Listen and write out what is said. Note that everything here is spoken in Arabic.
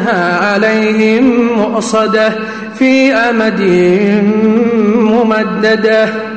إنها عليهم مؤصدة في أمد ممددة.